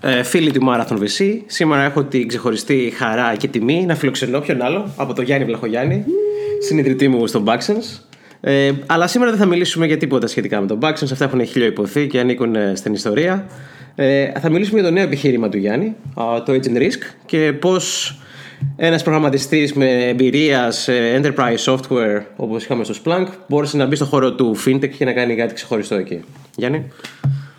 Ε, φίλοι του Marathon VC, σήμερα έχω την ξεχωριστή χαρά και τιμή να φιλοξενώ ποιον άλλο από τον Γιάννη Βλαχογιάννη, συνειδητή μου στον Backsense. Ε, αλλά σήμερα δεν θα μιλήσουμε για τίποτα σχετικά με τον Backsense, αυτά έχουν χίλιο υποθεί και ανήκουν ε, στην ιστορία. Ε, θα μιλήσουμε για το νέο επιχείρημα του Γιάννη, το Agent Risk και πώς ένας προγραμματιστής με εμπειρίας σε enterprise software όπως είχαμε στο Splunk μπόρεσε να μπει στο χώρο του fintech και να κάνει κάτι ξεχωριστό εκεί. Γιάννη.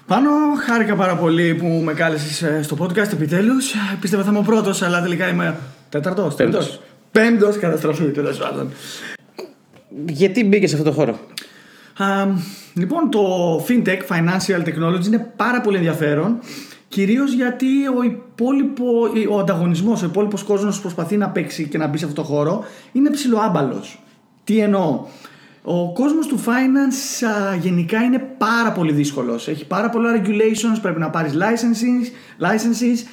Πάνω, χάρηκα πάρα πολύ που με κάλεσες ε, στο podcast επιτέλους. Πίστευα θα είμαι ο πρώτος, αλλά τελικά είμαι τέταρτος. Πέμπτος. Πέμπτος καταστροφή, τέλος πάντων. Γιατί μπήκε σε αυτό το χώρο, Λοιπόν, το FinTech, Financial Technology, είναι πάρα πολύ ενδιαφέρον. Κυρίως γιατί ο υπόλοιπο, ο ανταγωνισμός, ο υπόλοιπος κόσμος που προσπαθεί να παίξει και να μπει σε αυτό το χώρο είναι ψηλοάμπαλος. Τι εννοώ; Ο κόσμος του finance γενικά είναι πάρα πολύ δύσκολος. Έχει πάρα πολλά regulations, πρέπει να πάρεις licenses, licenses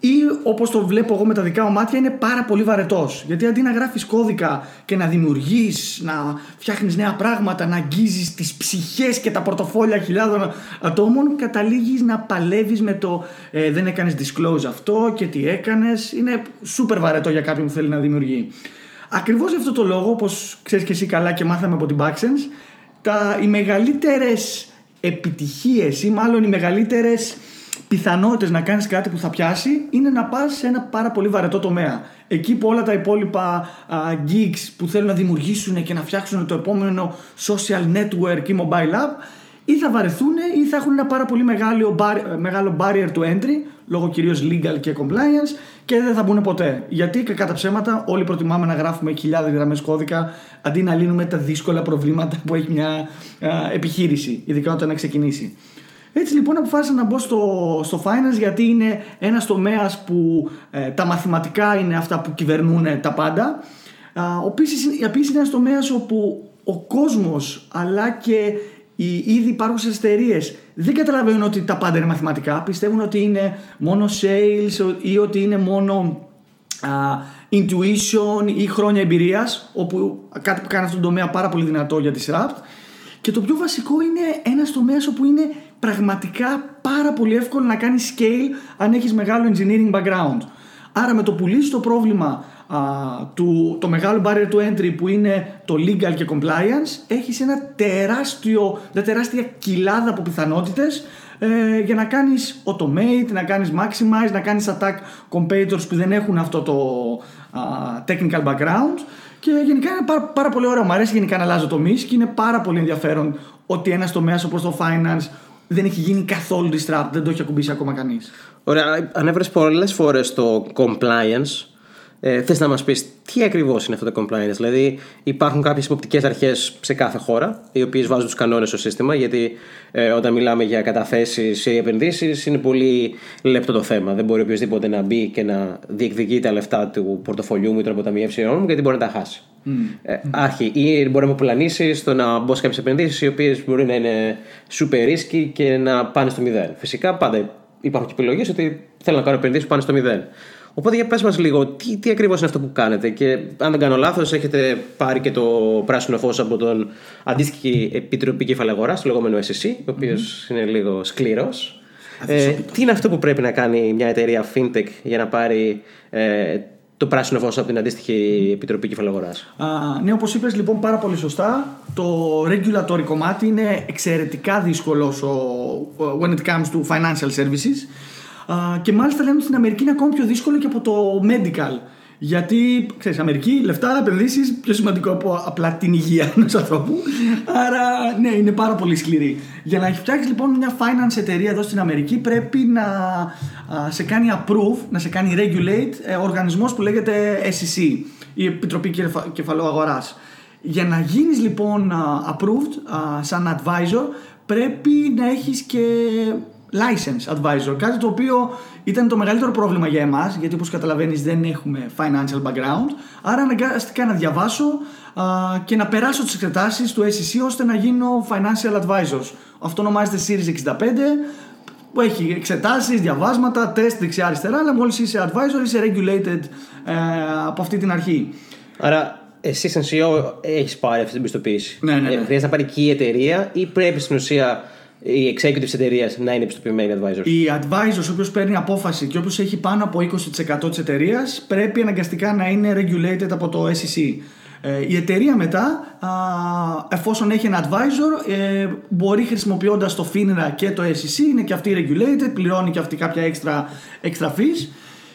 ή όπως το βλέπω εγώ με τα δικά μου μάτια είναι πάρα πολύ βαρετός. Γιατί αντί να γράφεις κώδικα και να δημιουργείς, να φτιάχνεις νέα πράγματα, να αγγίζεις τις ψυχές και τα πορτοφόλια χιλιάδων ατόμων, καταλήγεις να παλεύεις με το ε, δεν έκανες disclose αυτό και τι έκανες. Είναι super βαρετό για κάποιον που θέλει να δημιουργεί. Ακριβώς για αυτό το λόγο, όπως ξέρεις και εσύ καλά και μάθαμε από την Backsense, τα, οι μεγαλύτερες επιτυχίες ή μάλλον οι μεγαλύτερες πιθανότητες να κάνεις κάτι που θα πιάσει είναι να πας σε ένα πάρα πολύ βαρετό τομέα. Εκεί που όλα τα υπόλοιπα uh, geeks που θέλουν να δημιουργήσουν και να φτιάξουν το επόμενο social network ή mobile app ή θα βαρεθούν ή θα έχουν ένα πάρα πολύ μεγάλο, μεγάλο barrier to entry λόγω κυρίως legal και compliance και δεν θα μπουν ποτέ. Γιατί κατά ψέματα όλοι προτιμάμε να γράφουμε χιλιάδες γραμμές κώδικα αντί να λύνουμε τα δύσκολα προβλήματα που έχει μια επιχείρηση, ειδικά όταν να ξεκινήσει. Έτσι λοιπόν αποφάσισα να μπω στο, στο finance γιατί είναι ένας τομέας που ε, τα μαθηματικά είναι αυτά που κυβερνούν τα πάντα. Επίσης είναι ένας τομέας όπου ο κόσμος αλλά και οι ήδη υπάρχουσες εταιρείες δεν καταλαβαίνουν ότι τα πάντα είναι μαθηματικά. Πιστεύουν ότι είναι μόνο sales ή ότι είναι μόνο intuition ή χρόνια εμπειρίας, όπου κάτι που κάνει αυτόν τον τομέα πάρα πολύ δυνατό για τη Rapt. Και το πιο βασικό είναι ένας τομέας όπου είναι πραγματικά πάρα πολύ εύκολο να κάνεις scale αν έχεις μεγάλο engineering background. Άρα με το πουλήσει το πρόβλημα του, το μεγάλο barrier to entry που είναι το legal και compliance έχεις ένα τεράστιο, μια τεράστια κοιλάδα από πιθανότητες ε, για να κάνεις automate, να κάνεις maximize, να κάνεις attack competitors που δεν έχουν αυτό το technical background και γενικά είναι πάρα, πάρα πολύ ωραίο. Μου αρέσει γενικά να αλλάζω τομείς και είναι πάρα πολύ ενδιαφέρον ότι ένας τομέας όπως το finance δεν έχει γίνει καθόλου disrupt, δεν το έχει ακουμπήσει ακόμα κανείς. Ωραία, ανέφερες πολλές φορές το compliance ε, Θες να μας πεις τι ακριβώς είναι αυτό το compliance, Δηλαδή, υπάρχουν κάποιες υποπτικέ αρχές σε κάθε χώρα, οι οποίες βάζουν τους κανόνες στο σύστημα, γιατί ε, όταν μιλάμε για καταθέσεις ή επενδύσεις, είναι πολύ λεπτό το θέμα. Δεν μπορεί οποιοδήποτε να μπει και να διεκδικεί τα λεφτά του πορτοφολιού μου ή των αποταμιεύσεων μου, γιατί μπορεί να τα χάσει. Mm. Ε, άρχι, ή μπορεί να με πουλανίσει στο να μπω σε κάποιες επενδύσεις, οι οποίες μπορεί να είναι super risky και να πάνε στο μηδέν. Φυσικά, πάντα υπάρχουν και επιλογές ότι θέλω να κάνω επενδύσεις που πάνε στο μηδέν. Οπότε για πες μας λίγο, τι, τι ακριβώς είναι αυτό που κάνετε και αν δεν κάνω λάθος έχετε πάρει και το πράσινο φως από τον αντίστοιχη Επιτροπή Κεφαλαίου το λεγόμενο SEC, ο οποίος είναι λίγο σκληρός. Ε, τι είναι αυτό που πρέπει να κάνει μια εταιρεία fintech για να πάρει ε, το πράσινο φως από την αντίστοιχη Επιτροπή Κεφαλαίου Ναι, όπως είπες λοιπόν πάρα πολύ σωστά, το regulatory κομμάτι είναι εξαιρετικά δύσκολος when it comes to financial services και μάλιστα λένε ότι στην Αμερική είναι ακόμη πιο δύσκολο και από το medical. Γιατί, ξέρεις, Αμερική, λεφτά, επενδύσεις, πιο σημαντικό από απλά την υγεία ενός ανθρώπου. Άρα, ναι, είναι πάρα πολύ σκληρή. Για να φτιάξεις λοιπόν μια finance εταιρεία εδώ στην Αμερική, πρέπει να σε κάνει approve, να σε κάνει regulate ε, ο οργανισμός που λέγεται SEC, η Επιτροπή Κεφαλαίου Αγορά. Για να γίνεις λοιπόν approved σαν advisor, πρέπει να έχεις και license advisor. Κάτι το οποίο ήταν το μεγαλύτερο πρόβλημα για εμάς, γιατί όπως καταλαβαίνεις δεν έχουμε financial background. Άρα αναγκάστηκα να διαβάσω α, και να περάσω τις εξετάσεις του SEC ώστε να γίνω financial advisor. Αυτό ονομάζεται Series 65 που έχει εξετάσεις, διαβάσματα, τεστ δεξιά-αριστερά, αλλά μόλις είσαι advisor είσαι regulated ε, από αυτή την αρχή. Άρα εσύ σαν CEO έχεις πάρει αυτή την πιστοποίηση; Ναι, ναι, ναι. Ε, χρειάζεται να πάρει και η εταιρεία ή πρέπει στην ουσία οι executives εταιρείας να είναι επιστοποιημένοι advisors. Οι advisors, ο οποίος παίρνει απόφαση και όποιο έχει πάνω από 20% της εταιρείας, πρέπει αναγκαστικά να είναι regulated από το SEC. Ε, η εταιρεία μετά, α, εφόσον έχει ένα advisor, ε, μπορεί χρησιμοποιώντας το FINRA και το SEC, είναι και αυτή regulated, πληρώνει και αυτή κάποια extra, extra fees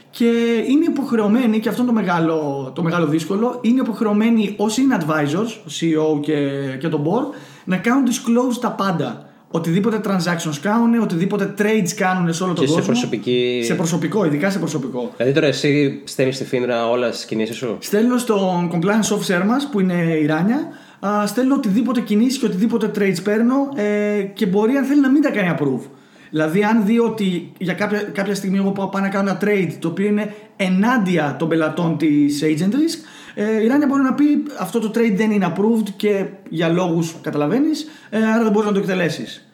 και είναι υποχρεωμένοι, και αυτό είναι το μεγάλο, το μεγάλο δύσκολο, είναι υποχρεωμένοι όσοι είναι advisors, ο CEO και, και το board, να κάνουν disclose τα πάντα. Οτιδήποτε transactions κάνουν, οτιδήποτε trades κάνουν σε όλο τον Και σε κόσμο. προσωπική- Σε προσωπικό, ειδικά σε προσωπικό. Δηλαδή τώρα εσύ στέλνεις στη Φίνρα όλα στι κινήσεις σου; Στέλνω στον compliance officer μας που είναι η Ράνια, α, στέλνω οτιδήποτε κινήσεις και οτιδήποτε trades παίρνω ε, και μπορεί αν θέλει να μην τα κάνει approve. Δηλαδή, αν δει ότι για κάποια, κάποια στιγμή εγώ πάω πάω να κάνω ένα trade το οποίο είναι ενάντια των πελατών της agent risk, ε, η Ράνια μπορεί να πει αυτό το trade δεν είναι approved και για λόγους καταλαβαίνεις, ε, άρα δεν μπορείς να το εκτελέσεις.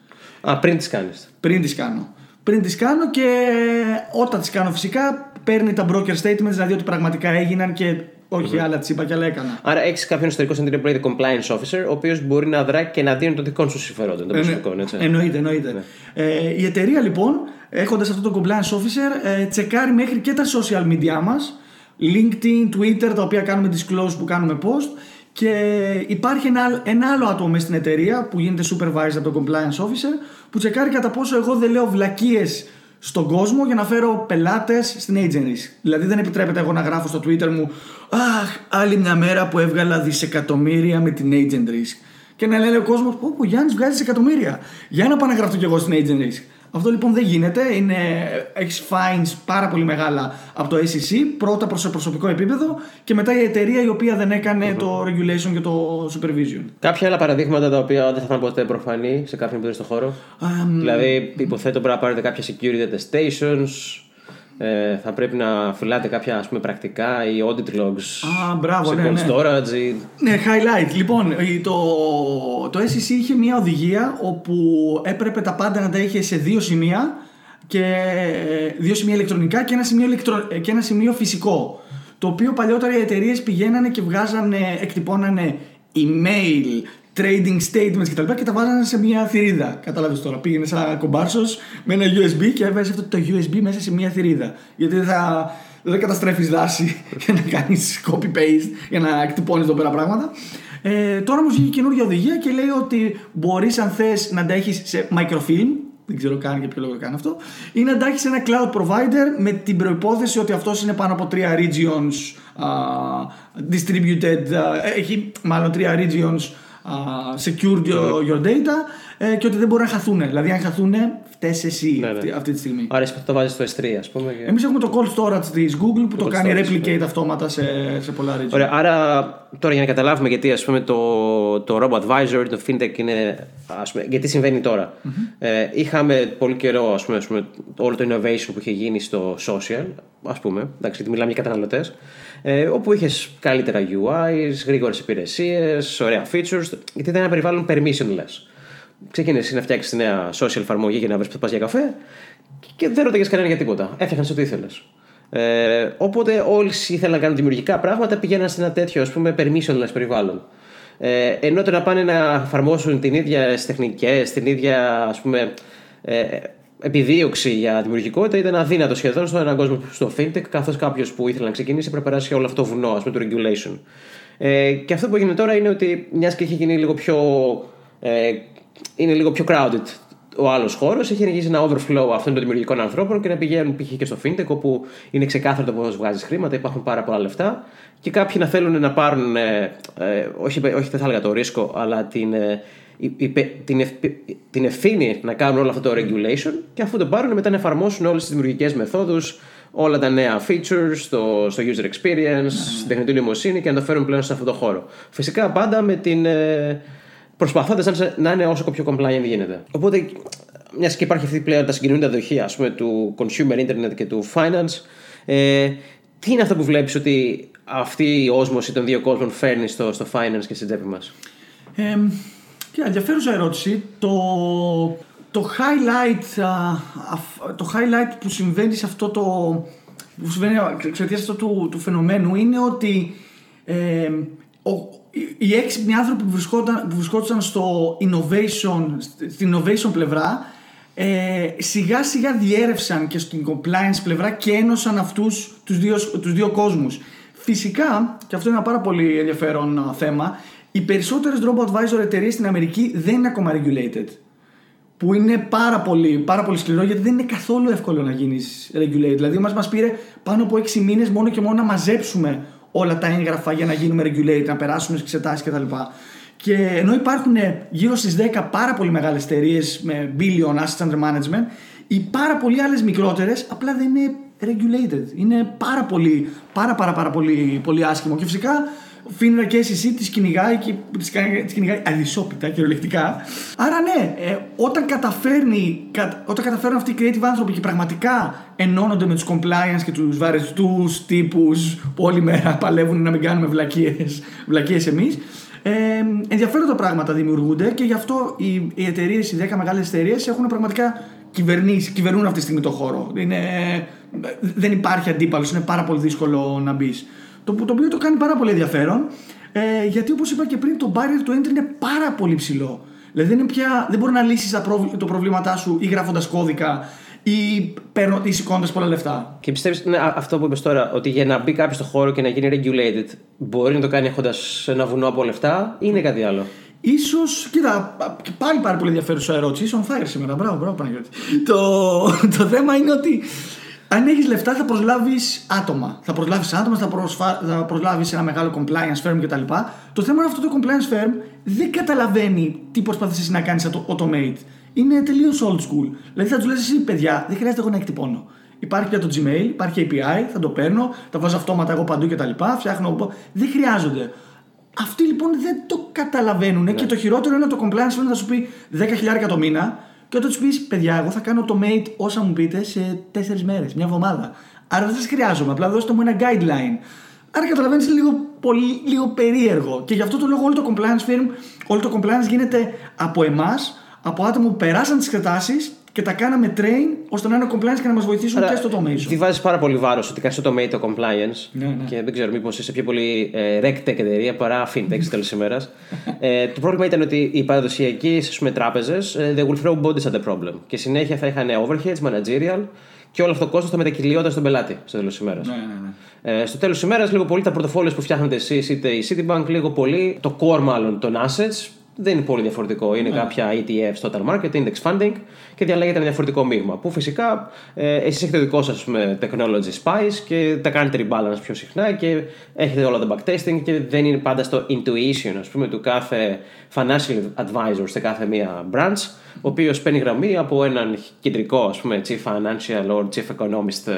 Α, πριν τις κάνεις. Πριν τις κάνω. Πριν τις κάνω και όταν τις κάνω φυσικά παίρνει τα broker statements, δηλαδή ότι πραγματικά έγιναν και όχι άλλα τσίπα και άλλα έκανα. Άρα έχεις κάποιον εσωτερικό στην εταιρεία που λέγεται compliance officer, ο οποίος μπορεί να δράει και να δίνει των δικών σου συμφερόντων, των προσωπικών. Έτσι. Εννοείται, εννοείται. Ε, η εταιρεία λοιπόν, έχοντας αυτό το compliance officer, ε, τσεκάρει μέχρι και τα social media μας, LinkedIn, Twitter, τα οποία κάνουμε disclose που κάνουμε post και υπάρχει ένα, άλλο- ένα άλλο άτομο μέσα στην εταιρεία που γίνεται supervised από το compliance officer που τσεκάρει κατά πόσο εγώ δεν λέω βλακίες στον κόσμο για να φέρω πελάτες στην agency. Δηλαδή δεν επιτρέπεται εγώ να γράφω στο Twitter μου Αχ, άλλη μια μέρα που έβγαλα δισεκατομμύρια με την agent risk. Και να λένε ο κόσμος: Πω, πω, Γιάννης βγάζει δισεκατομμύρια. Για να πάω να γραφτώ κι εγώ στην agent risk. Αυτό λοιπόν δεν γίνεται. Είναι, έχεις fines πάρα πολύ μεγάλα από το SEC. Πρώτα προς σε προσωπικό επίπεδο και μετά η εταιρεία η οποία δεν έκανε το regulation και το supervision. Κάποια άλλα παραδείγματα τα οποία δεν θα ήταν ποτέ προφανή σε κάποιον που είναι στον χώρο. δηλαδή, υποθέτω πρέπει να πάρετε κάποια security attestations. Ε, θα πρέπει να φυλάτε κάποια ας πούμε, πρακτικά ή audit logs Α, μπράβο, σε ναι, cold ναι. storage. Ή... Ναι, highlight. Λοιπόν, η- το, το SEC είχε μια οδηγία όπου έπρεπε τα πάντα να τα είχε σε δύο σημεία και ε, δύο σημεία ηλεκτρονικά και ένα σημείο, ηλεκτρο, ε, και ένα σημείο φυσικό. Το οποίο παλιότερα οι εταιρείες πηγαίνανε και βγάζανε, εκτυπώνανε email, trading statements κτλ. Και, τα βάζανε σε μια θηρίδα. Κατάλαβες τώρα. Πήγαινε σαν ένα κομπάρσος με ένα USB και έβαζε αυτό το USB μέσα σε μια θηρίδα. Γιατί δεν θα, δεν καταστρέφεις δάση για να κάνεις copy-paste, για να εκτυπώνεις εδώ πέρα πράγματα. Ε, τώρα όμως βγήκε καινούργια οδηγία και λέει ότι μπορείς, αν θες, να τα έχεις σε microfilm. Δεν ξέρω καν για ποιο λόγο το κάνει αυτό. Ή να τα έχεις σε ένα cloud provider με την προπόθεση ότι αυτός είναι πάνω από τρία regions α, distributed. α, έχει μάλλον τρία regions Uh, α, secured your, uh-huh. your data ε, και ότι δεν μπορούν να χαθούν. Δηλαδή, αν χαθούν, φταίει εσύ Ναι, ναι. αυτή, αυτή τη στιγμή. Άρα εσύ το βάζεις στο S3, ας πούμε. και- Εμείς έχουμε το cold storage της Google που το, cold κάνει storage, replicate αυτόματα σε, σε πολλά regions. Ωραία, άρα τώρα για να καταλάβουμε γιατί ας πούμε, το, το Robo Advisor, το FinTech είναι. Ας πούμε, γιατί συμβαίνει τώρα. Ε, είχαμε πολύ καιρό ας πούμε, ας πούμε, όλο το innovation που είχε γίνει στο social, ας πούμε, εντάξει, γιατί μιλάμε για καταναλωτές, ε, όπου είχες καλύτερα UIs, γρήγορες υπηρεσίες, ωραία features, γιατί ήταν ένα περιβάλλον permissionless. Ξεκίνησες εσύ να φτιάξεις τη νέα social εφαρμογή για να βρεις που θα πας για καφέ και δεν ρώταγε κανένα για τίποτα. Έφτιαχνες ό,τι ήθελες. Ε, οπότε όλοι ήθελαν να κάνουν δημιουργικά πράγματα, πηγαίναν σε ένα τέτοιο ας πούμε permissionless περιβάλλον. Ε, ενώ το να πάνε να εφαρμόσουν την ίδια τεχνικές, την ίδια ας πούμε, ε, επιδίωξη για δημιουργικότητα ήταν αδύνατο σχεδόν στον έναν κόσμο στο fintech, καθώς κάποιος που ήθελε να ξεκινήσει πρέπει να περάσει όλο αυτό το βουνό ας πούμε, του regulation. Ε, και αυτό που έγινε τώρα είναι ότι μιας και έχει γίνει λίγο πιο. Ε, είναι λίγο πιο crowded ο άλλος χώρος, έχει αρχίσει ένα overflow αυτών των δημιουργικών ανθρώπων και να πηγαίνουν π.χ. και στο fintech, όπου είναι ξεκάθαρο το πώς βγάζεις χρήματα, υπάρχουν πάρα πολλά λεφτά και κάποιοι να θέλουν να πάρουν, ε, ε, όχι, όχι δεν θα έλεγα το ρίσκο, αλλά την, ε, η- η- την, ευ- την ευθύνη να κάνουν όλο αυτό το regulation και αφού το πάρουν μετά να εφαρμόσουν όλες τις δημιουργικές μεθόδους, όλα τα νέα features στο, στο user experience, στην τεχνητή νοημοσύνη και να το φέρουν πλέον σε αυτό το χώρο. Φυσικά πάντα με την. Ε, προσπαθώντας να, να είναι όσο πιο compliant γίνεται. Οπότε, μιας και υπάρχει αυτή πλέον τα συγκινούντα δοχεία ας πούμε, του consumer internet και του finance, ε, τι είναι αυτό που βλέπεις ότι αυτή η όσμωση των δύο κόσμων φέρνει στο, στο finance και στην τσέπη μας; Ε, και ενδιαφέρουσα ερώτηση. Το, το, highlight, α, αφ- το highlight που συμβαίνει σε αυτό το. που συμβαίνει εξαιτία αυτού του, του φαινομένου είναι ότι ε, οι, οι έξυπνοι άνθρωποι που, βρισκόταν, που βρισκόταν στο innovation, στην innovation πλευρά ε, σιγά σιγά διέρευσαν και στην compliance πλευρά και ένωσαν αυτούς τους δύο, τους δύο κόσμους. Φυσικά, και αυτό είναι ένα πάρα πολύ ενδιαφέρον θέμα, οι περισσότερες drop advisor εταιρείες στην Αμερική δεν είναι ακόμα regulated. Που είναι πάρα πολύ, πάρα πολύ σκληρό γιατί δεν είναι καθόλου εύκολο να γίνεις regulated. Δηλαδή, μας μας πήρε πάνω από 6 μήνες μόνο και μόνο να μαζέψουμε όλα τα έγγραφα για να γίνουμε regulated, να περάσουμε στις εξετάσεις κτλ. Και ενώ υπάρχουν γύρω στις 10 πάρα πολύ μεγάλες εταιρείες με billion assets under management, οι πάρα πολλοί άλλες μικρότερες απλά δεν είναι regulated. Είναι πάρα πολύ, πάρα, πάρα, πάρα πολύ, πολύ άσχημο. Και φυσικά Φίνρα και εσύ τη κυνηγάει και τη κυνηγάει αδυσόπιτα κυριολεκτικά. Άρα ναι, ε, όταν, καταφέρνει, όταν καταφέρουν αυτοί οι creative άνθρωποι και πραγματικά ενώνονται με τους compliance και τους βαρετού τύπους που όλη μέρα παλεύουν να μην κάνουμε βλακίες εμείς, ε, ενδιαφέροντα πράγματα δημιουργούνται και γι' αυτό οι, οι εταιρείες, οι 10 μεγάλες εταιρείες έχουν πραγματικά κυβερνήσει, κυβερνούν αυτή τη στιγμή το χώρο. Είναι, δεν υπάρχει αντίπαλος, είναι πάρα πολύ δύσκολο να μπεις. Το, το οποίο το κάνει πάρα πολύ ενδιαφέρον ε, γιατί όπως είπα και πριν το barrier to entry είναι πάρα πολύ ψηλό. Δηλαδή δεν, είναι πια, δεν μπορεί να λύσεις το προβλήματά σου ή γράφοντας κώδικα ή, ή σηκώνοντας πολλά λεφτά. Και πιστεύει ναι, αυτό που είπες τώρα, ότι για να μπει κάποιος στο χώρο και να γίνει regulated, μπορεί να το κάνει έχοντας ένα βουνό από λεφτά ή είναι κάτι άλλο; Ίσως, κοίτα, πάλι πάρα πολύ ενδιαφέρουσα ερώτηση. Είσαι on fire σήμερα. Μπράβο, μπράβο, Παναγιώτη. το, το θέμα είναι ότι αν έχεις λεφτά θα προσλάβεις άτομα. Θα προσλάβεις άτομα, θα, προσφα... θα προσλάβεις ένα μεγάλο compliance firm κτλ. Το θέμα είναι αυτό το compliance firm δεν καταλαβαίνει τι προσπαθεί να κάνεις το automate. Είναι τελείως old school. Δηλαδή θα τους λες εσύ, παιδιά, δεν χρειάζεται εγώ να εκτυπώνω. Υπάρχει για το Gmail, υπάρχει API, θα το παίρνω, τα βάζω αυτόματα εγώ παντού κτλ. Φτιάχνω. Δεν χρειάζονται. Αυτοί λοιπόν δεν το καταλαβαίνουν ναι. και το χειρότερο είναι το compliance firm θα σου πει 10.000 το μήνα και όταν τους πεις, παιδιά, εγώ θα κάνω το mate όσα μου πείτε σε τέσσερις μέρες, μια εβδομάδα. Άρα δεν σας χρειάζομαι, απλά δώστε μου ένα guideline. Άρα καταλαβαίνεις λίγο, πολύ, λίγο περίεργο. Και γι' αυτό το λόγο όλο το compliance firm, όλο το compliance γίνεται από εμάς, από άτομα που περάσαν τις εξετάσεις και τα κάναμε train ώστε να είναι compliance και να μας βοηθήσουν Άρα, και στο automation. Τι βάζεις πάρα πολύ βάρος ότι κάνεις το automate το compliance. Ναι, ναι. Και δεν ξέρω, μήπως είσαι πιο πολύ ε, RegTech εταιρεία παρά FinTech στη τέλο ημέρα. ε, το πρόβλημα ήταν ότι οι παραδοσιακοί τράπεζες ε, they will throw bodies at the problem. Και συνέχεια θα είχαν overheads, managerial και όλο αυτό το κόστος θα μετακυλιόταν στον πελάτη στο τέλος της ημέρας. Ναι, ναι, ναι. Ε, στο τέλος της ημέρας, λίγο πολύ τα πορτοφόλια που φτιάχνετε εσείς είτε η Citibank, λίγο πολύ το core μάλλον των assets δεν είναι πολύ διαφορετικό. Είναι ναι. κάποια ETF, total market, index funding και διαλέγετε ένα διαφορετικό μείγμα. Που φυσικά ε, εσείς έχετε το δικό σας technology spice και τα κάνετε rebalance πιο συχνά και έχετε όλα τα backtesting και δεν είναι πάντα στο intuition ας πούμε, του κάθε financial advisor σε κάθε μία branch, ο οποίος παίρνει γραμμή από έναν κεντρικό ας πούμε, chief financial or chief economist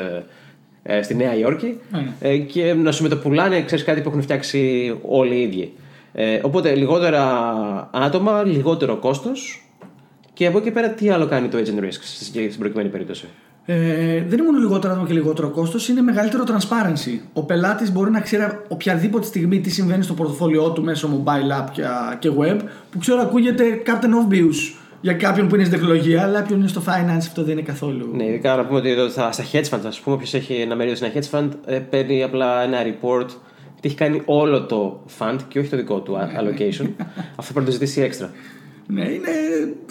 ε, ε στη Νέα Υόρκη ναι. ε, και να σου μεταπουλάνε, ξέρεις κάτι που έχουν φτιάξει όλοι οι ίδιοι. Ε, οπότε λιγότερα άτομα, λιγότερο κόστος. Και από εκεί πέρα, τι άλλο κάνει το agent risk στην προκειμένη περίπτωση; Ε, δεν είναι μόνο λιγότερο άτομα και λιγότερο κόστος, είναι μεγαλύτερο transparency. Ο πελάτης μπορεί να ξέρει οποιαδήποτε στιγμή τι συμβαίνει στο πορτοφόλιό του μέσω mobile app και web, που ξέρω ακούγεται Captain Obvious για κάποιον που είναι στην τεχνολογία, αλλά όποιον είναι στο finance αυτό δεν είναι καθόλου. Ναι, ειδικά να πούμε ότι εδώ στα hedge funds, ας πούμε, όποιος έχει ένα μερίδιο σε ένα hedge fund, ε, παίρνει απλά ένα report τι έχει κάνει όλο το fund και όχι το δικό του allocation. Αυτό πρέπει να το ζητήσει έξτρα. Ναι, είναι,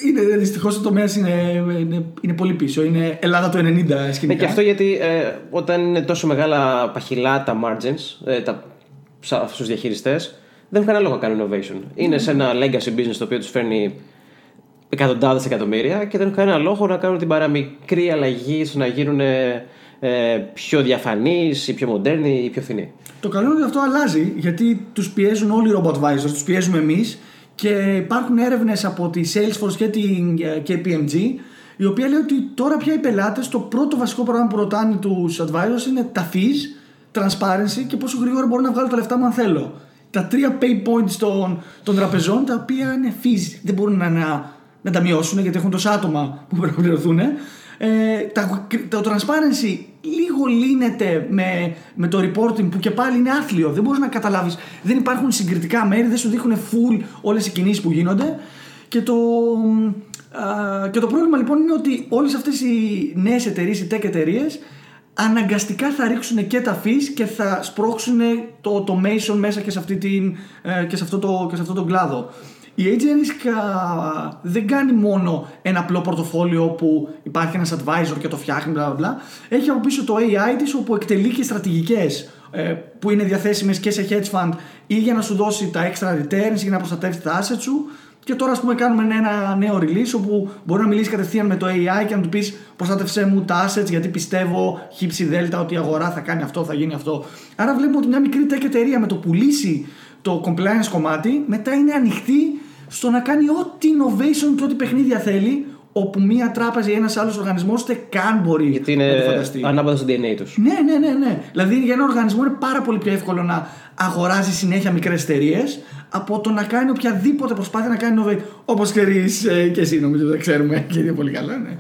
είναι δυστυχώς ο τομέας είναι, είναι, είναι, πολύ πίσω. Είναι Ελλάδα το 90 σκηνικά. Ναι, και αυτό γιατί ε, όταν είναι τόσο μεγάλα παχυλά τα margins, ε, τα, στους διαχειριστές, δεν έχουν κανένα λόγο να κάνουν innovation. Είναι σε ένα legacy business το οποίο τους φέρνει εκατοντάδες εκατομμύρια και δεν έχουν κανένα λόγο να κάνουν την παραμικρή αλλαγή στο να γίνουν ε, πιο διαφανεί ή πιο μοντέρνοι ή πιο φθηνοί. Το καλό είναι ότι αυτό αλλάζει γιατί τους πιέζουν όλοι οι robot advisors, τους πιέζουμε εμείς και υπάρχουν έρευνες από τη Salesforce και την και PMG η οποία λέει ότι τώρα πια οι πελάτες το πρώτο βασικό πράγμα που ρωτάνε τους advisors είναι τα fees, transparency και πόσο γρήγορα μπορώ να βγάλω τα λεφτά μου αν θέλω. Τα τρία pay points των, των τραπεζών τα οποία είναι fees, δεν μπορούν να, να, να τα μειώσουν γιατί έχουν τόσα άτομα που πρέπει να πληρωθούν ε, το transparency λίγο λύνεται με, με το reporting που και πάλι είναι άθλιο. Δεν μπορείς να καταλάβεις. Δεν υπάρχουν συγκριτικά μέρη, δεν σου δείχνουν full όλες οι κινήσεις που γίνονται. Και το, α, και το πρόβλημα λοιπόν είναι ότι όλες αυτές οι νέες εταιρείες, οι tech εταιρείες, αναγκαστικά θα ρίξουν και τα fees και θα σπρώξουν το automation μέσα και σε, αυτή την, ε, και σε, αυτό, το, και σε αυτό τον κλάδο. Η Agent Risk δεν κάνει μόνο ένα απλό πορτοφόλιο που υπάρχει ένας advisor και το φτιάχνει bla bla Έχει από πίσω το AI της όπου εκτελεί και στρατηγικές ε, που είναι διαθέσιμες και σε hedge fund ή για να σου δώσει τα extra returns ή για να προστατεύσει τα assets σου και τώρα, ας πούμε, κάνουμε ένα νέο release όπου μπορεί να μιλήσει κατευθείαν με το AI και να του πεις προστάτευσέ μου τα assets γιατί πιστεύω χύψη δέλτα ότι η αγορά θα κάνει αυτό, θα γίνει αυτό. Άρα βλέπουμε ότι μια μικρή tech εταιρεία με το πουλήσει το compliance κομμάτι μετά είναι ανοιχτή στο να κάνει ό,τι innovation και ό,τι παιχνίδια θέλει όπου μία τράπεζα ή ένας άλλος οργανισμός ούτε καν μπορεί Γιατί είναι να το φανταστεί. ανάποδα στο DNA τους. Ναι, ναι, ναι, ναι. Δηλαδή για ένα οργανισμό είναι πάρα πολύ πιο εύκολο να αγοράζει συνέχεια μικρές εταιρείες από το να κάνει οποιαδήποτε προσπάθεια να κάνει innovate. Όπως ξέρεις ε, και εσύ, νομίζω δεν ξέρουμε και είναι πολύ καλά. Ναι.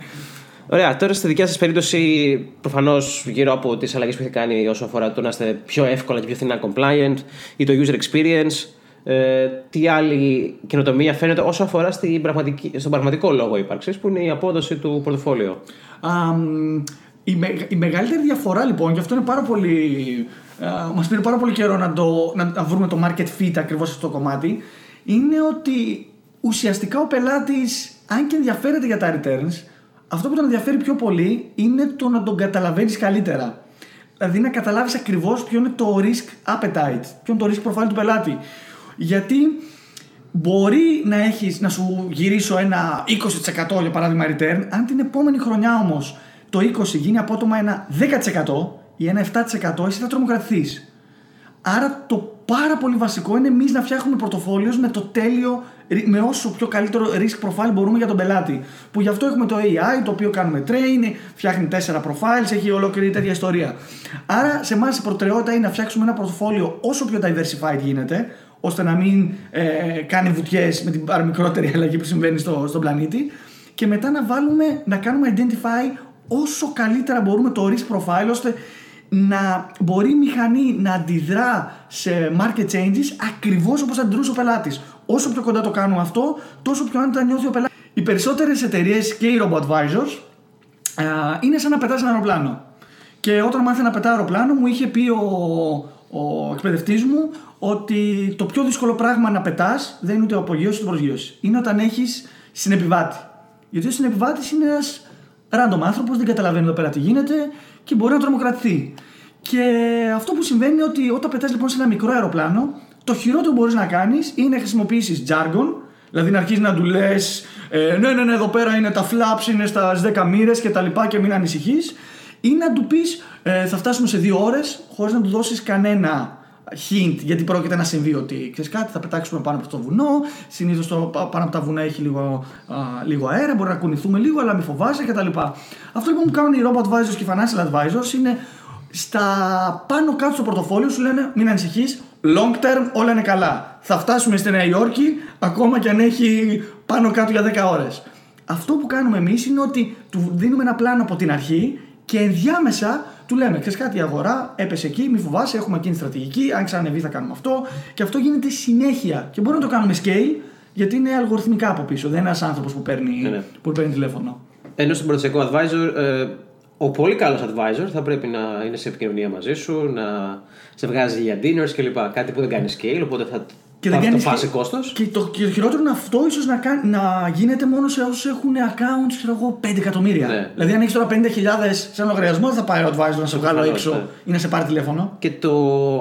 Ωραία, τώρα στη δικιά σας περίπτωση, προφανώς γύρω από τις αλλαγές που έχει κάνει όσον αφορά το να είστε πιο εύκολα και πιο φθηνά compliant ή το user experience, ε, τι άλλη καινοτομία φαίνεται όσο αφορά στην πραγματική, στον πραγματικό λόγο ύπαρξης, που είναι η απόδοση του πορτοφόλιο. Αμ, η, με- η μεγαλύτερη διαφορά λοιπόν, και αυτό είναι πάρα πολύ. Uh, Μας πήρε πάρα πολύ καιρό να, το, να, να βρούμε το market fit ακριβώς αυτό το κομμάτι, είναι ότι ουσιαστικά ο πελάτης, αν και ενδιαφέρεται για τα returns, αυτό που τον ενδιαφέρει πιο πολύ είναι το να τον καταλαβαίνεις καλύτερα. Δηλαδή να καταλάβεις ακριβώς ποιο είναι το risk appetite, ποιο είναι το risk profile του πελάτη. Γιατί Μπορεί να έχεις, να σου γυρίσω ένα 20% για παράδειγμα return, αν την επόμενη χρονιά όμως το 20 γίνει απότομα ένα 10% ή ένα 7% εσύ θα τρομοκρατηθείς. Άρα το πάρα πολύ βασικό είναι εμείς να φτιάχνουμε πορτοφόλιος με το τέλειο, με όσο πιο καλύτερο risk profile μπορούμε για τον πελάτη. Που γι' αυτό έχουμε το AI, το οποίο κάνουμε train, φτιάχνει 4 profiles, έχει ολόκληρη τέτοια ιστορία. Άρα σε εμάς η προτεραιότητα είναι να φτιάξουμε ένα πορτοφόλιο όσο πιο diversified γίνεται, ώστε να μην ε, κάνει βουτιές με την παραμικρότερη αλλαγή που συμβαίνει στο, στον πλανήτη. Και μετά να βάλουμε, να κάνουμε identify όσο καλύτερα μπορούμε το risk profile, ώστε να μπορεί η μηχανή να αντιδρά σε market changes ακριβώς όπως αντιδρούσε ο πελάτης. Όσο πιο κοντά το κάνουμε αυτό, τόσο πιο άνετα νιώθει ο πελάτης. Οι περισσότερες εταιρείες και οι robo-advisors α, είναι σαν να πετάς ένα αεροπλάνο. Και όταν μάθαινα να πετάω αεροπλάνο μου είχε πει ο, ο εκπαιδευτής μου ότι το πιο δύσκολο πράγμα να πετάς δεν είναι ούτε ο απογείωσης ούτε προσγείωσης. Είναι όταν έχεις συνεπιβάτη. Γιατί ο συνεπιβάτης είναι ένας random άνθρωπος, δεν καταλαβαίνει εδώ πέρα τι γίνεται και μπορεί να τρομοκρατηθεί. Και αυτό που συμβαίνει είναι ότι όταν πετάς λοιπόν σε ένα μικρό αεροπλάνο, το χειρότερο που μπορείς να κάνεις είναι να χρησιμοποιήσεις jargon, δηλαδή να αρχίσεις να του λες ε, ναι, ναι, ναι, εδώ πέρα είναι τα flaps, είναι στα 10 μοίρες και τα λοιπά και μην ανησυχείς ή να του πεις ε, θα φτάσουμε σε δύο ώρες χωρίς να του δώσεις κανένα hint γιατί πρόκειται να συμβεί ότι ξέρεις κάτι θα πετάξουμε πάνω από το βουνό. Συνήθως το, πα- πάνω από τα βουνά έχει λίγο, α, λίγο αέρα μπορεί να κουνηθούμε λίγο αλλά μην φοβάσαι κτλ. Αυτό λοιπόν που κάνουν οι robot advisors και οι financial advisors είναι στα πάνω κάτω στο πορτοφόλιο σου λένε μην ανησυχείς long term όλα είναι καλά. Θα φτάσουμε στη Νέα Υόρκη ακόμα και αν έχει πάνω κάτω για 10 ώρες. Αυτό που κάνουμε εμείς είναι ότι του δίνουμε ένα πλάνο από την αρχή και ενδιάμεσα του λέμε: Ξέρεις κάτι, η αγορά έπεσε εκεί, μη φοβάσαι, έχουμε εκείνη τη στρατηγική. Αν ξανανεβεί, θα κάνουμε αυτό. Και αυτό γίνεται συνέχεια. Και μπορούμε να το κάνουμε scale, γιατί είναι αλγοριθμικά από πίσω. Δεν είναι ένας άνθρωπος που, παίρνει, Ναι, ναι. που παίρνει τηλέφωνο. Ενώ στον πρωτοσιακό advisor, ε, ο πολύ καλός advisor θα πρέπει να είναι σε επικοινωνία μαζί σου, να σε βγάζει για dinners κλπ. Κάτι που δεν κάνει scale, οπότε θα Και θα δεν το κάνεις φάσει και- κόστος. Και το, και το χειρότερο είναι αυτό, ίσως να, κάνει- να γίνεται μόνο σε όσους έχουν accounts, ξέρω εγώ, 5 εκατομμύρια. Ναι. Δηλαδή, αν έχεις τώρα 50.000 σε ένα λογαριασμό, δεν θα πάει ο advisor να σε βγάλω Προφανώς, έξω ναι. ή να σε πάρει τηλέφωνο. Και το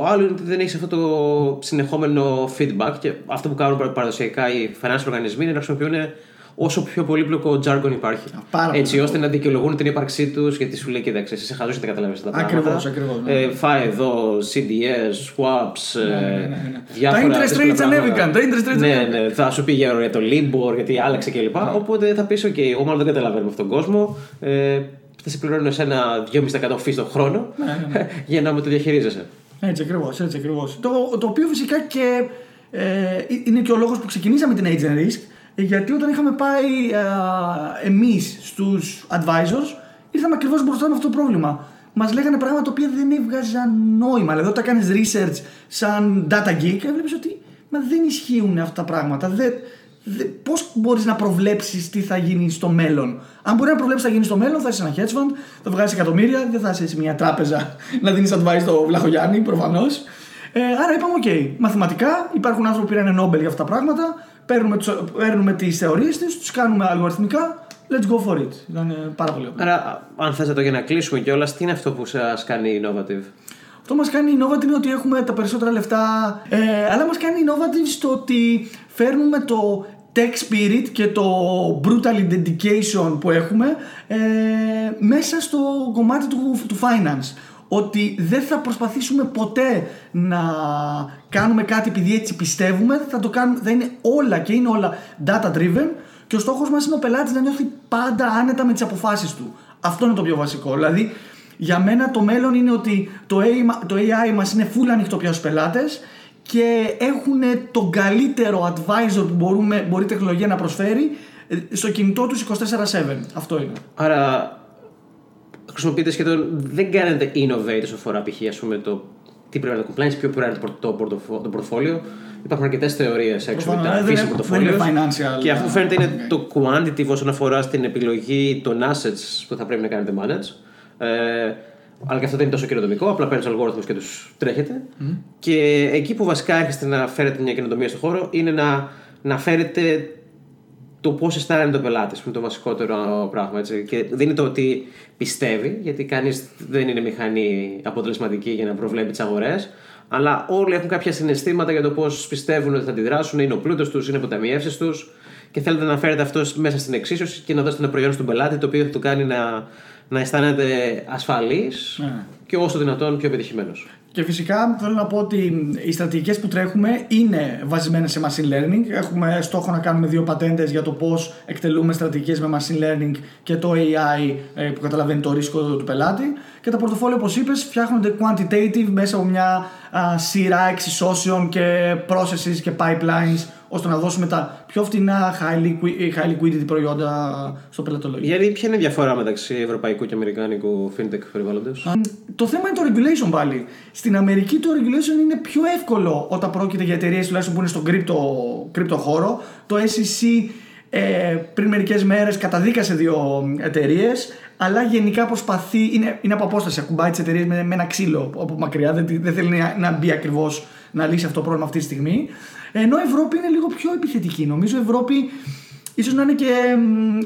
άλλο είναι ότι δεν έχεις αυτό το συνεχόμενο feedback και αυτό που κάνουν παραδοσιακά οι financial οργανισμοί είναι να χρησιμοποιούν όσο πιο πολύπλοκο jargon υπάρχει. πάρα πολύ. Έτσι ώστε να δικαιολογούν την ύπαρξή τους γιατί σου λέει: Κοίταξε, είσαι χαζό και δεν καταλαβαίνεις τα πράγματα. Ακριβώς, ακριβώς, ναι. Ε, φάει εδώ CDS, swaps, ναι, ε, ναι, ναι. διάφορα. Τα interest δύσκολα rates πράγματα. ανέβηκαν, τα interest rates ναι, ανέβηκαν. ναι, θα σου πει για για το Libor γιατί άλλαξε κλπ. Οπότε θα πεις: OK, εγώ μάλλον δεν καταλαβαίνω αυτόν τον κόσμο. Ε, θα σε πληρώνω σε ένα 2,5% fee τον χρόνο Ναι, για να με το διαχειρίζεσαι. Έτσι ακριβώς, έτσι ακριβώς. Το, το οποίο φυσικά και ε, είναι και ο λόγος που ξεκινήσαμε την Agent Risk, ε, γιατί όταν είχαμε πάει ε, εμείς στους advisors, ήρθαμε ακριβώς μπροστά με αυτό το πρόβλημα. Μας λέγανε πράγματα τα οποία δεν έβγαζαν νόημα. Δηλαδή, όταν κάνεις research σαν data geek, έβλεπες ότι μα δεν ισχύουν αυτά τα πράγματα. Δεν, Πώς μπορείς να προβλέψεις τι θα γίνει στο μέλλον; Αν μπορεί να προβλέψεις τι θα γίνει στο μέλλον, θα είσαι ένα hedge fund, θα βγάλει εκατομμύρια, δεν θα είσαι σε μια τράπεζα να δίνεις advice στο Βλαχογιάννη προφανώς. Ε, άρα είπαμε: OK, μαθηματικά υπάρχουν άνθρωποι που πήραν Νόμπελ για αυτά τα πράγματα, παίρνουμε, παίρνουμε τις θεωρίες της, τους κάνουμε αλγοριθμικά. Let's go for it. Ήταν πάρα πολύ ωραία. Άρα, αν θες το για να κλείσουμε κιόλας, τι είναι αυτό που σας κάνει innovative; Αυτό μας κάνει innovative είναι ότι έχουμε τα περισσότερα λεφτά. Ε, αλλά μας κάνει innovative στο ότι φέρνουμε το tech spirit και το brutal dedication που έχουμε ε, μέσα στο κομμάτι του, του finance. Ότι δεν θα προσπαθήσουμε ποτέ να κάνουμε κάτι επειδή έτσι πιστεύουμε, θα το κάνουμε, θα είναι όλα και είναι όλα data driven και ο στόχος μας είναι ο πελάτης να νιώθει πάντα άνετα με τις αποφάσεις του. Αυτό είναι το πιο βασικό. Δηλαδή, για μένα το μέλλον είναι ότι το AI, το AI μας είναι full ανοιχτό πια στους πελάτες και έχουν τον καλύτερο advisor που μπορούμε, μπορεί η τεχνολογία να προσφέρει ε, στο κινητό τους 24-7. Αυτό είναι. Άρα χρησιμοποιείτε σχεδόν, δεν κάνετε innovate όσο αφορά π.χ. το τι πρέπει να το compliance, ποιο πρέπει να το, το, πορτοφόλιο. Υπάρχουν αρκετές θεωρίες έξω από τα αφήσει πορτοφόλιο. Και αυτό φαίνεται είναι το quantitative όσον αφορά στην επιλογή των assets που θα πρέπει να κάνετε manage. Ε, αλλά και αυτό δεν είναι τόσο καινοτομικό. Απλά παίρνεις αλγόριθμους και τους τρέχετε. Mm. Και εκεί που βασικά έρχεστε να φέρετε μια καινοτομία στον χώρο είναι να, να φέρετε το πώς αισθάνεται ο πελάτης, που είναι το βασικότερο πράγμα. Έτσι. Και δεν είναι το ότι πιστεύει, γιατί κανείς δεν είναι μηχανή αποτελεσματική για να προβλέπει τις αγορές. Αλλά όλοι έχουν κάποια συναισθήματα για το πώς πιστεύουν ότι θα αντιδράσουν, είναι ο πλούτο τους, είναι οι αποταμιεύσεις τους. Και θέλετε να φέρετε αυτό μέσα στην εξίσωση και να δώσετε ένα προϊόν στον πελάτη το οποίο θα του κάνει να, να αισθάνεται ασφαλής ναι. και όσο δυνατόν πιο επιτυχημένος. Και φυσικά θέλω να πω ότι οι στρατηγικές που τρέχουμε είναι βασισμένες σε machine learning. Έχουμε στόχο να κάνουμε δύο πατέντες για το πώς εκτελούμε στρατηγικές με machine learning και το AI ε, που καταλαβαίνει το ρίσκο του πελάτη. Και τα πορτοφόλια όπως είπες φτιάχνονται quantitative μέσα από μια σειρά εξισώσεων και processes και pipelines ώστε να δώσουμε τα πιο φτηνά high, high liquidity προϊόντα στο πελατολόγιο. Γιατί ποια είναι η διαφορά μεταξύ ευρωπαϊκού και αμερικάνικου fintech περιβάλλοντος; Το θέμα είναι το regulation πάλι. Στην Αμερική το regulation είναι πιο εύκολο όταν πρόκειται για εταιρείες τουλάχιστον που είναι στον crypto, χώρο. Το SEC ε, πριν μερικές μέρες καταδίκασε δύο εταιρείες, αλλά γενικά προσπαθεί, είναι, είναι από απόσταση, ακουμπάει τις εταιρείες με, με, ένα ξύλο από μακριά. Δεν, δεν θέλει να, να μπει ακριβώς να λύσει αυτό το πρόβλημα αυτή τη στιγμή. Ενώ η Ευρώπη είναι λίγο πιο επιθετική. Νομίζω η Ευρώπη ίσως να είναι και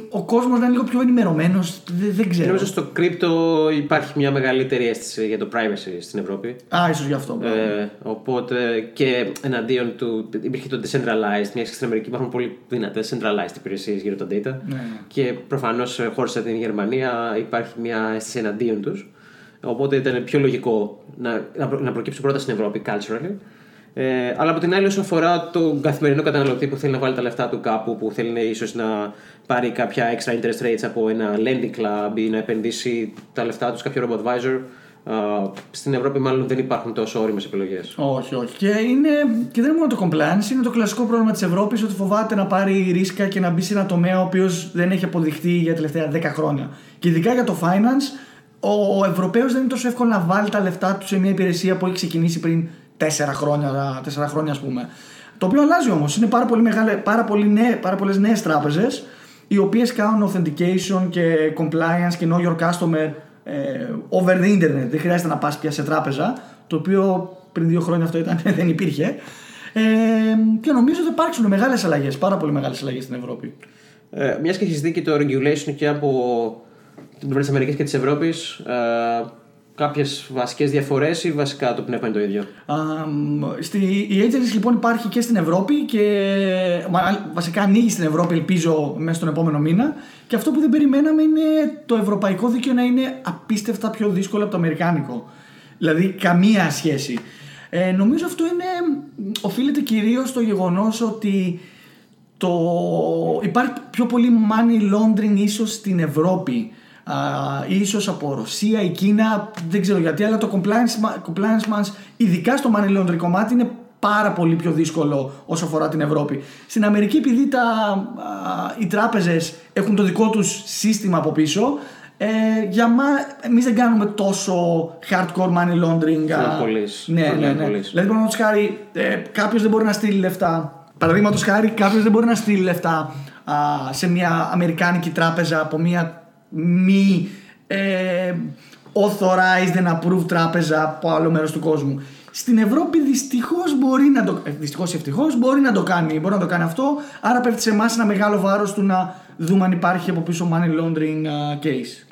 ο κόσμος να είναι λίγο πιο ενημερωμένος. Δεν, δεν ξέρω. Νομίζω στο κρύπτο υπάρχει μια μεγαλύτερη αίσθηση για το privacy στην Ευρώπη. Α, ίσως γι' αυτό. Ε, οπότε και εναντίον του. Υπήρχε το decentralized. Μια στην Αμερική υπάρχουν πολύ δυνατές centralized υπηρεσίες γύρω από τα data. Ναι. Και προφανώς χώρε σαν την Γερμανία υπάρχει μια αίσθηση εναντίον τους. Οπότε ήταν πιο λογικό να, να προκύψουν πρώτα στην Ευρώπη culturally ε, αλλά από την άλλη, όσον αφορά τον καθημερινό καταναλωτή που θέλει να βάλει τα λεφτά του κάπου, που θέλει ίσως να πάρει κάποια extra interest rates από ένα lending club ή να επενδύσει τα λεφτά τους σε κάποιο robot advisor, στην Ευρώπη μάλλον δεν υπάρχουν τόσο όριμες επιλογές. Όχι, όχι. Και, είναι, και δεν είναι μόνο το compliance, είναι το κλασικό πρόβλημα της Ευρώπης ότι φοβάται να πάρει ρίσκα και να μπει σε ένα τομέα ο οποίος δεν έχει αποδειχτεί για τα τελευταία 10 χρόνια. Και ειδικά για το finance, ο Ευρωπαίος δεν είναι τόσο εύκολο να βάλει τα λεφτά του σε μια υπηρεσία που έχει ξεκινήσει πριν τέσσερα χρόνια, τέσσερα χρόνια ας πούμε. Το οποίο αλλάζει όμως. Είναι πάρα, πολύ μεγάλε, πάρα, πολύ νέ, πάρα πολλές νέες τράπεζες οι οποίες κάνουν authentication και compliance και know your customer ε, over the internet. Δεν χρειάζεται να πας πια σε τράπεζα, το οποίο πριν δύο χρόνια αυτό ήταν, δεν υπήρχε. Ε, και νομίζω ότι υπάρξουν μεγάλες αλλαγές, πάρα πολύ μεγάλες αλλαγές στην Ευρώπη. Ε, Μιας και έχεις δει και το regulation και από την πλευρά της Αμερικής και της Ευρώπης, ε, κάποιες βασικές διαφορές ή βασικά το πνεύμα είναι το ίδιο; Um, στη, η agency λοιπόν υπάρχει και στην Ευρώπη και βασικά ανοίγει στην Ευρώπη ελπίζω μέσα στον επόμενο μήνα και αυτό που δεν περιμέναμε είναι το ευρωπαϊκό δίκαιο να είναι απίστευτα πιο δύσκολο από το αμερικάνικο. Δηλαδή καμία σχέση. Ε, νομίζω αυτό είναι, οφείλεται κυρίως στο γεγονός ότι το, υπάρχει πιο πολύ money laundering ίσως στην Ευρώπη ίσως από Ρωσία ή Κίνα, δεν ξέρω γιατί, αλλά το compliance, compliance μας, ειδικά στο money laundering κομμάτι, είναι πάρα πολύ πιο δύσκολο όσο αφορά την Ευρώπη. Στην Αμερική, επειδή τα, οι τράπεζες έχουν το δικό τους σύστημα από πίσω, ε, για μα, εμείς δεν κάνουμε τόσο hardcore money laundering. Φιλοπολής. Ναι, ναι, ναι. Δηλαδή, παραδείγματος χάρη, ε, κάποιος δεν μπορεί να στείλει λεφτά Παραδείγματος χάρη, κάποιος δεν μπορεί να στείλει λεφτά α, σε μια αμερικάνικη τράπεζα από μια μη ε, authorized and approved τράπεζα από άλλο μέρος του κόσμου. Στην Ευρώπη δυστυχώς μπορεί να το. Ε, δυστυχώς ή ευτυχώς μπορεί να το κάνει. Μπορεί να το κάνει αυτό. Άρα πέφτει σε εμάς ένα μεγάλο βάρος του να δούμε αν υπάρχει από πίσω money laundering α, case.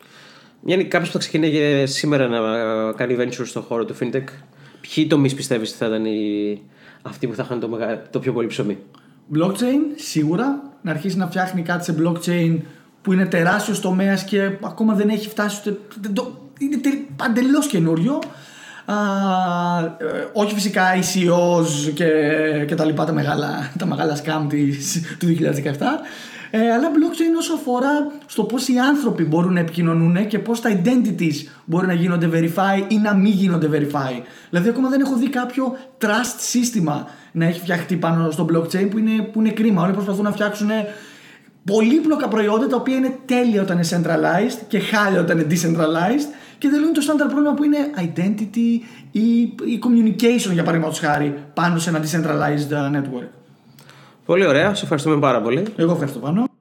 Γιάννη, κάποιος που θα ξεκινήσει σήμερα να κάνει venture στον χώρο του fintech, ποιοι τομείς πιστεύεις ότι θα ήταν οι... αυτοί που θα είχαν το, μεγα... το πιο πολύ ψωμί; Blockchain, σίγουρα. Να αρχίσει να φτιάχνει κάτι σε blockchain που είναι τεράστιος τομέας και ακόμα δεν έχει φτάσει. Ούτε... δεν το- Είναι παντελώς καινούριο. Α, ε, όχι φυσικά ICOs και, και τα λοιπά τα μεγάλα, τα μεγάλα scam της, του 2017 ε, αλλά blockchain όσο αφορά στο πώς οι άνθρωποι μπορούν να επικοινωνούν και πώς τα identities μπορεί να γίνονται verify ή να μην γίνονται verify. Δηλαδή ακόμα δεν έχω δει κάποιο trust σύστημα να έχει φτιαχτεί πάνω στο blockchain που είναι, που είναι κρίμα. Όλοι προσπαθούν να φτιάξουν πολύπλοκα προϊόντα τα οποία είναι τέλεια όταν είναι centralized και χάλια όταν είναι decentralized και δεν λύνουν το standard πρόβλημα που είναι identity ή, ή communication για παραδείγματος χάρη πάνω σε ένα decentralized uh, network. Πολύ ωραία, σε ευχαριστούμε πάρα πολύ. Εγώ ευχαριστώ πάνω.